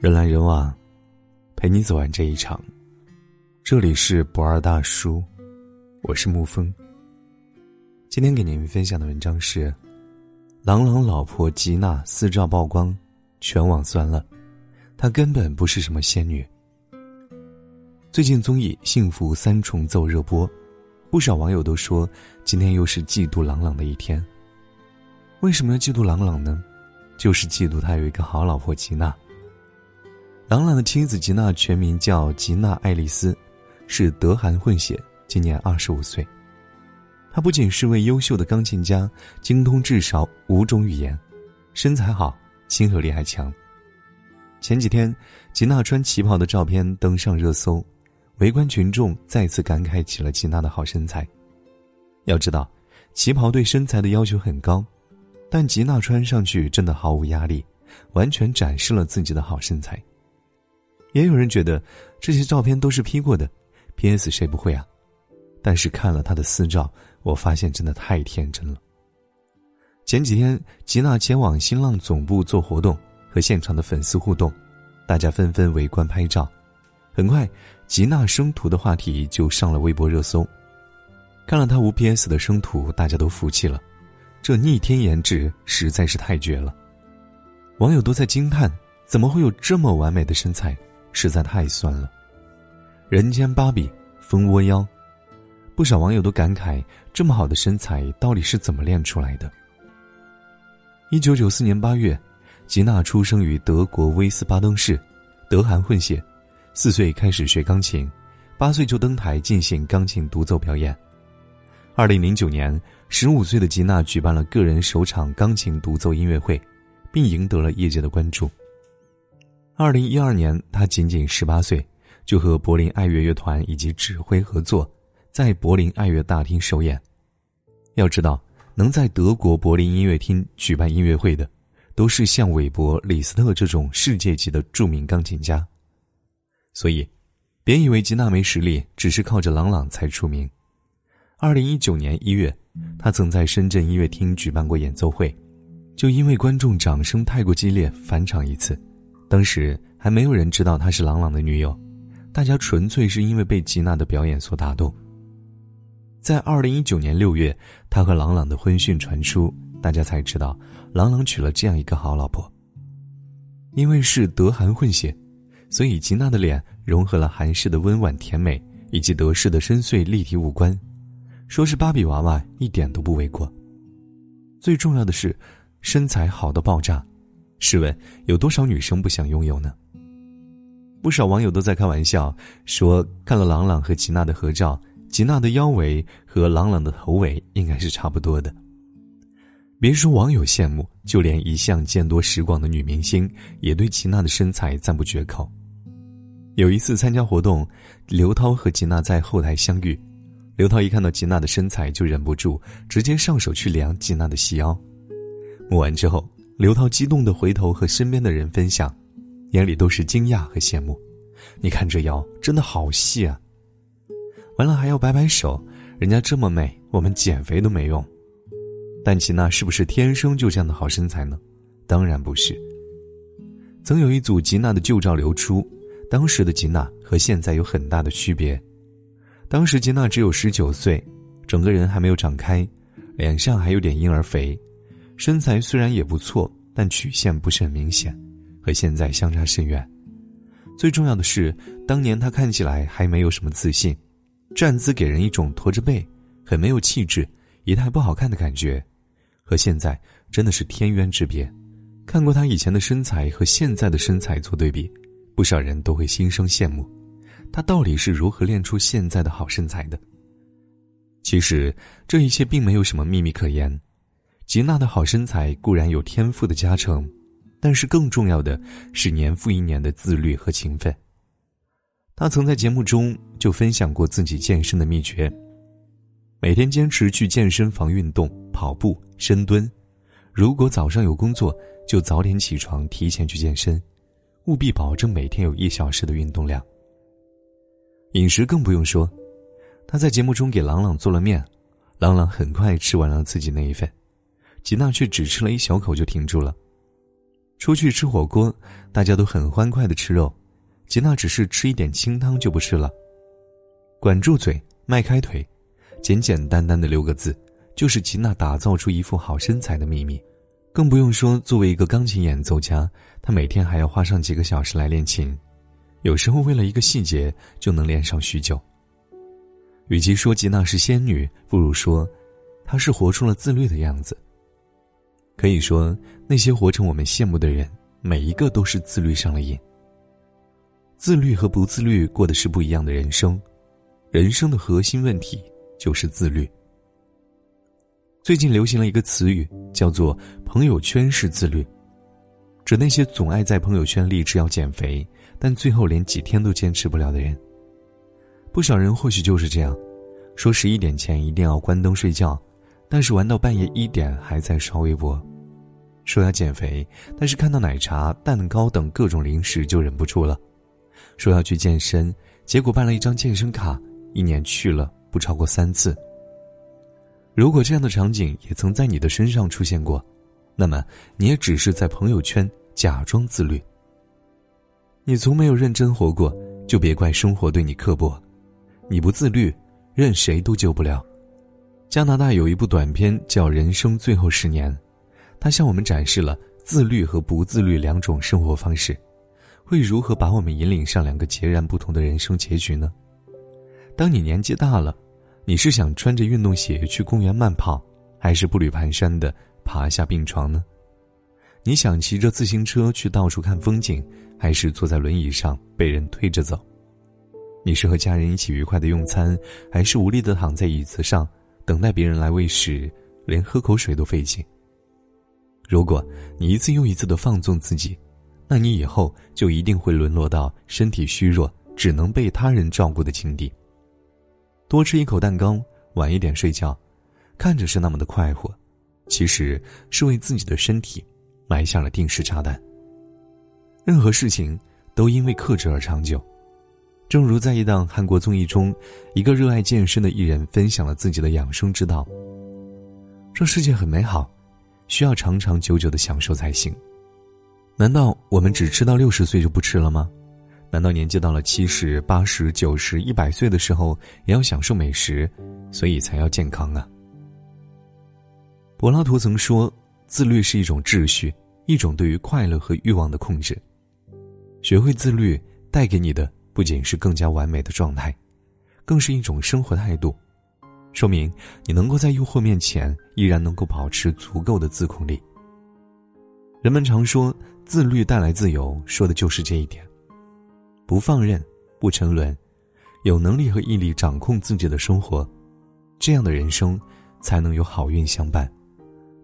人来人往，陪你走完这一场。这里是不二大叔，我是沐风。今天给您分享的文章是：郎朗老婆吉娜私照曝光，全网酸了，她根本不是什么仙女。最近综艺《幸福三重奏》热播，不少网友都说今天又是嫉妒郎朗的一天。为什么要嫉妒郎朗呢？就是嫉妒他有一个好老婆吉娜。朗朗的妻子吉娜全名叫吉娜·爱丽丝，是德韩混血，今年二十五岁。她不仅是位优秀的钢琴家，精通至少五种语言，身材好，亲和力还强。前几天，吉娜穿旗袍的照片登上热搜，围观群众再次感慨起了吉娜的好身材。要知道，旗袍对身材的要求很高，但吉娜穿上去真的毫无压力，完全展示了自己的好身材。也有人觉得这些照片都是 P 过的，P.S. 谁不会啊？但是看了他的私照，我发现真的太天真了。前几天，吉娜前往新浪总部做活动，和现场的粉丝互动，大家纷纷围观拍照。很快，吉娜生图的话题就上了微博热搜。看了她无 P.S. 的生图，大家都服气了，这逆天颜值实在是太绝了。网友都在惊叹：怎么会有这么完美的身材？实在太酸了，人间芭比，蜂窝腰，不少网友都感慨：这么好的身材到底是怎么练出来的？一九九四年八月，吉娜出生于德国威斯巴登市，德韩混血，四岁开始学钢琴，八岁就登台进行钢琴独奏表演。二零零九年，十五岁的吉娜举办了个人首场钢琴独奏音乐会，并赢得了业界的关注。二零一二年，他仅仅十八岁，就和柏林爱乐乐团以及指挥合作，在柏林爱乐大厅首演。要知道，能在德国柏林音乐厅举办音乐会的，都是像韦伯、李斯特这种世界级的著名钢琴家。所以，别以为吉娜没实力，只是靠着朗朗才出名。二零一九年一月，他曾在深圳音乐厅举办过演奏会，就因为观众掌声太过激烈，返场一次。当时还没有人知道她是郎朗的女友，大家纯粹是因为被吉娜的表演所打动。在二零一九年六月，他和郎朗的婚讯传出，大家才知道郎朗娶了这样一个好老婆。因为是德韩混血，所以吉娜的脸融合了韩式的温婉甜美以及德式的深邃立体五官，说是芭比娃娃一点都不为过。最重要的是，身材好到爆炸。试问，有多少女生不想拥有呢？不少网友都在开玩笑说，看了朗朗和吉娜的合照，吉娜的腰围和朗朗的头围应该是差不多的。别说网友羡慕，就连一向见多识广的女明星也对吉娜的身材赞不绝口。有一次参加活动，刘涛和吉娜在后台相遇，刘涛一看到吉娜的身材就忍不住直接上手去量吉娜的细腰，摸完之后。刘涛激动的回头和身边的人分享，眼里都是惊讶和羡慕。你看这腰真的好细啊！完了还要摆摆手，人家这么美，我们减肥都没用。但吉娜是不是天生就这样的好身材呢？当然不是。曾有一组吉娜的旧照流出，当时的吉娜和现在有很大的区别。当时吉娜只有十九岁，整个人还没有长开，脸上还有点婴儿肥。身材虽然也不错，但曲线不是很明显，和现在相差甚远。最重要的是，当年她看起来还没有什么自信，站姿给人一种驼着背，很没有气质，仪态不好看的感觉，和现在真的是天渊之别。看过她以前的身材和现在的身材做对比，不少人都会心生羡慕。她到底是如何练出现在的好身材的？其实这一切并没有什么秘密可言。吉娜的好身材固然有天赋的加成，但是更重要的是年复一年的自律和勤奋。她曾在节目中就分享过自己健身的秘诀：每天坚持去健身房运动、跑步、深蹲。如果早上有工作，就早点起床，提前去健身，务必保证每天有一小时的运动量。饮食更不用说，她在节目中给朗朗做了面，朗朗很快吃完了自己那一份。吉娜却只吃了一小口就停住了。出去吃火锅，大家都很欢快的吃肉，吉娜只是吃一点清汤就不吃了。管住嘴，迈开腿，简简单单的六个字，就是吉娜打造出一副好身材的秘密。更不用说，作为一个钢琴演奏家，她每天还要花上几个小时来练琴，有时候为了一个细节就能练上许久。与其说吉娜是仙女，不如说，她是活出了自律的样子。可以说，那些活成我们羡慕的人，每一个都是自律上了瘾。自律和不自律过的是不一样的人生，人生的核心问题就是自律。最近流行了一个词语，叫做“朋友圈式自律”，指那些总爱在朋友圈励志要减肥，但最后连几天都坚持不了的人。不少人或许就是这样，说十一点前一定要关灯睡觉，但是玩到半夜一点还在刷微博；说要减肥，但是看到奶茶、蛋糕等各种零食就忍不住了；说要去健身，结果办了一张健身卡，一年去了不超过三次。如果这样的场景也曾在你的身上出现过，那么你也只是在朋友圈假装自律。你从没有认真活过，就别怪生活对你刻薄。你不自律，任谁都救不了。加拿大有一部短片叫《人生最后十年》，它向我们展示了自律和不自律两种生活方式，会如何把我们引领上两个截然不同的人生结局呢？当你年纪大了。你是想穿着运动鞋去公园慢跑，还是步履蹒跚的爬下病床呢？你想骑着自行车去到处看风景，还是坐在轮椅上被人推着走？你是和家人一起愉快的用餐，还是无力的躺在椅子上等待别人来喂食，连喝口水都费劲？如果你一次又一次的放纵自己，那你以后就一定会沦落到身体虚弱、只能被他人照顾的境地。多吃一口蛋糕，晚一点睡觉，看着是那么的快活，其实是为自己的身体埋下了定时炸弹。任何事情都因为克制而长久，正如在一档韩国综艺中，一个热爱健身的艺人分享了自己的养生之道。这世界很美好，需要长长久久的享受才行。难道我们只吃到六十岁就不吃了吗？难道年纪到了七十八十九十一百岁的时候，也要享受美食，所以才要健康啊？柏拉图曾说：“自律是一种秩序，一种对于快乐和欲望的控制。学会自律，带给你的不仅是更加完美的状态，更是一种生活态度，说明你能够在诱惑面前依然能够保持足够的自控力。人们常说自律带来自由，说的就是这一点。”不放任，不沉沦，有能力和毅力掌控自己的生活，这样的人生才能有好运相伴。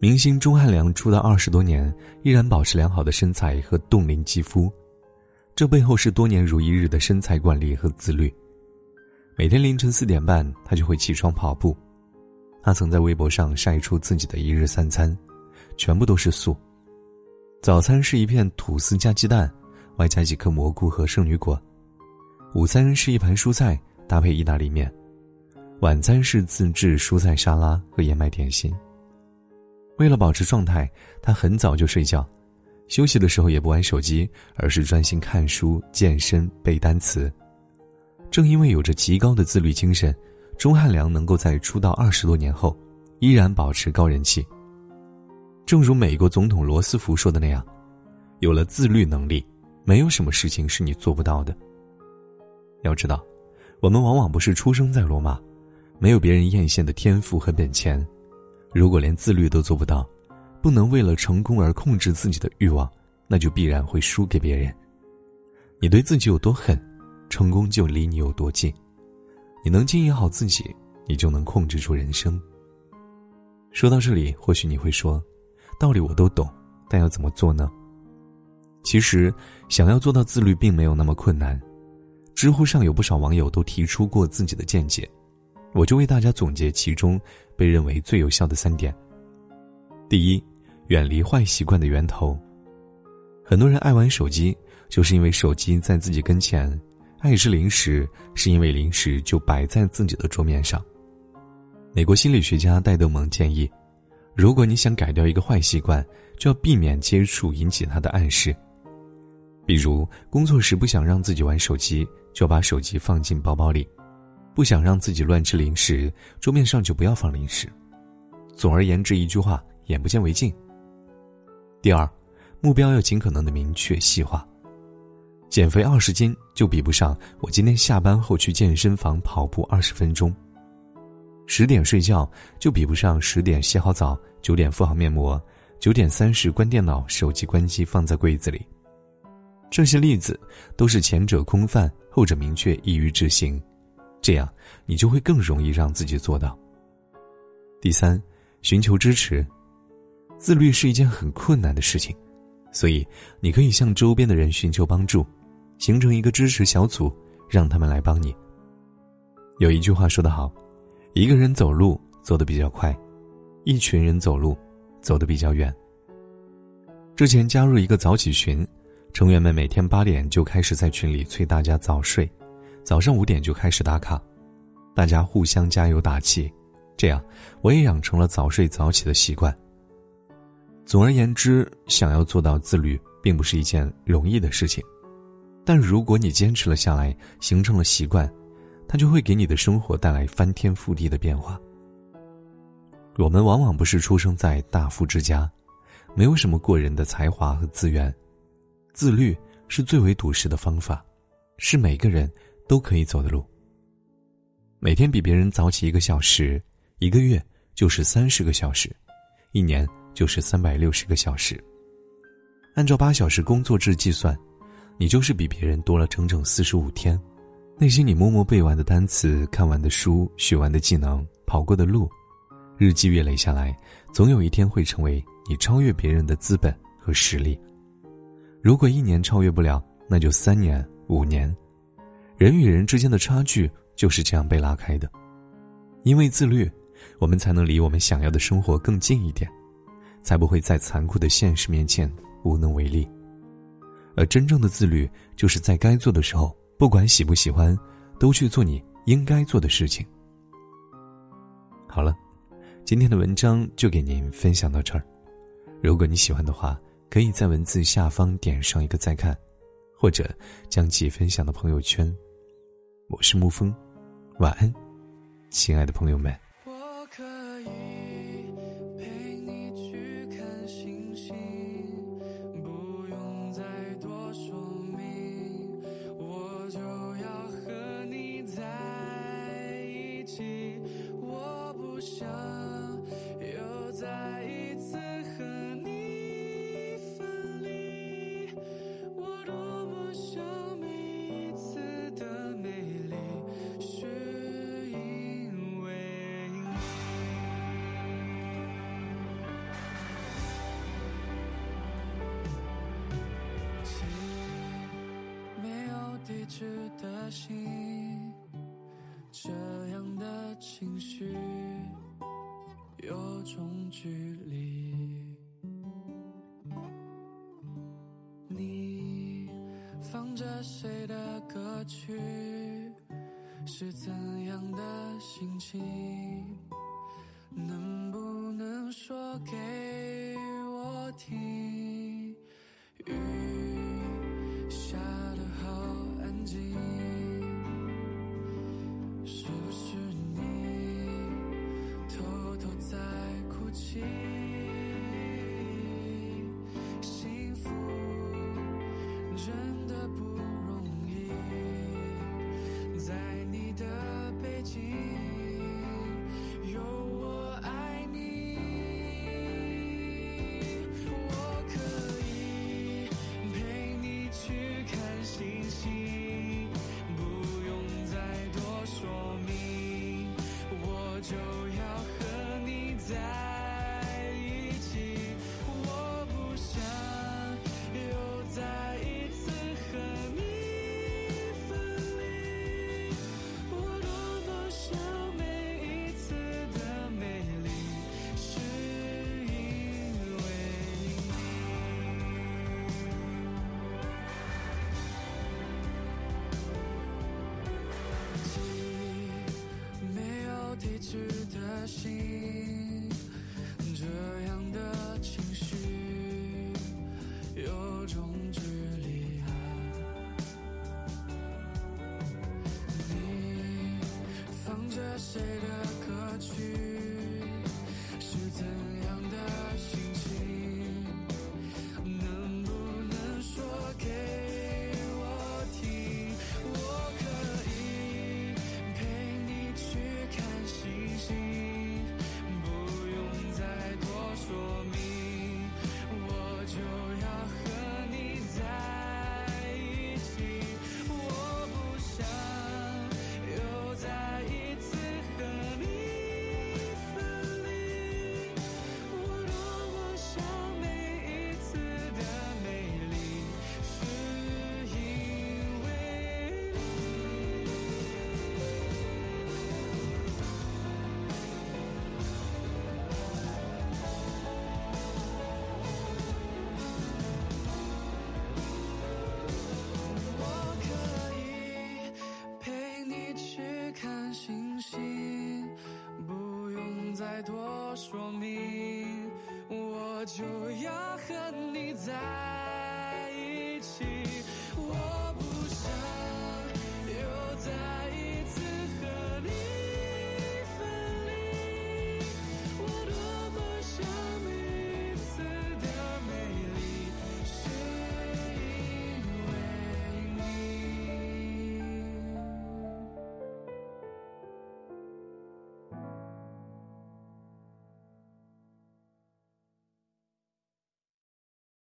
明星钟汉良出道二十多年，依然保持良好的身材和冻龄肌肤，这背后是多年如一日的身材管理和自律。每天凌晨四点半，他就会起床跑步。他曾在微博上晒出自己的一日三餐，全部都是素。早餐是一片吐司加鸡蛋。外加几颗蘑菇和圣女果，午餐是一盘蔬菜搭配意大利面，晚餐是自制蔬菜沙拉和燕麦点心。为了保持状态，他很早就睡觉，休息的时候也不玩手机，而是专心看书、健身、背单词。正因为有着极高的自律精神，钟汉良能够在出道二十多年后，依然保持高人气。正如美国总统罗斯福说的那样，有了自律能力。没有什么事情是你做不到的。要知道，我们往往不是出生在罗马，没有别人艳羡的天赋和本钱。如果连自律都做不到，不能为了成功而控制自己的欲望，那就必然会输给别人。你对自己有多狠，成功就离你有多近。你能经营好自己，你就能控制住人生。说到这里，或许你会说，道理我都懂，但要怎么做呢？其实，想要做到自律并没有那么困难。知乎上有不少网友都提出过自己的见解，我就为大家总结其中被认为最有效的三点。第一，远离坏习惯的源头。很多人爱玩手机，就是因为手机在自己跟前；爱吃零食，是因为零食就摆在自己的桌面上。美国心理学家戴德蒙建议，如果你想改掉一个坏习惯，就要避免接触引起它的暗示。比如工作时不想让自己玩手机，就把手机放进包包里；不想让自己乱吃零食，桌面上就不要放零食。总而言之，一句话：眼不见为净。第二，目标要尽可能的明确细化。减肥二十斤就比不上我今天下班后去健身房跑步二十分钟。十点睡觉就比不上十点洗好澡，九点敷好面膜，九点三十关电脑，手机关机放在柜子里。这些例子都是前者空泛，后者明确易于执行，这样你就会更容易让自己做到。第三，寻求支持。自律是一件很困难的事情，所以你可以向周边的人寻求帮助。形成一个支持小组，让他们来帮你。有一句话说得好：“一个人走路走得比较快，一群人走路走得比较远。”之前加入一个早起群，成员们每天八点就开始在群里催大家早睡，早上五点就开始打卡，大家互相加油打气，这样我也养成了早睡早起的习惯。总而言之，想要做到自律，并不是一件容易的事情。但如果你坚持了下来，形成了习惯，它就会给你的生活带来翻天覆地的变化。我们往往不是出生在大富之家，没有什么过人的才华和资源，自律是最为笃实的方法，是每个人都可以走的路。每天比别人早起一个小时，一个月就是三十个小时，一年就是三百六十个小时。按照八小时工作制计算。你就是比别人多了整整四十五天，那些你默默背完的单词、看完的书、学完的技能、跑过的路，日积月累下来，总有一天会成为你超越别人的资本和实力。如果一年超越不了，那就三年、五年。人与人之间的差距就是这样被拉开的。因为自律，我们才能离我们想要的生活更近一点，才不会在残酷的现实面前无能为力。而真正的自律，就是在该做的时候，不管喜不喜欢，都去做你应该做的事情。好了，今天的文章就给您分享到这儿。如果你喜欢的话，可以在文字下方点上一个再看，或者将其分享到朋友圈。我是沐风，晚安，亲爱的朋友们。心，这样的情绪有种距离。你放着谁的歌曲？是怎样的心情？能不能说给我听？我要和你在一起。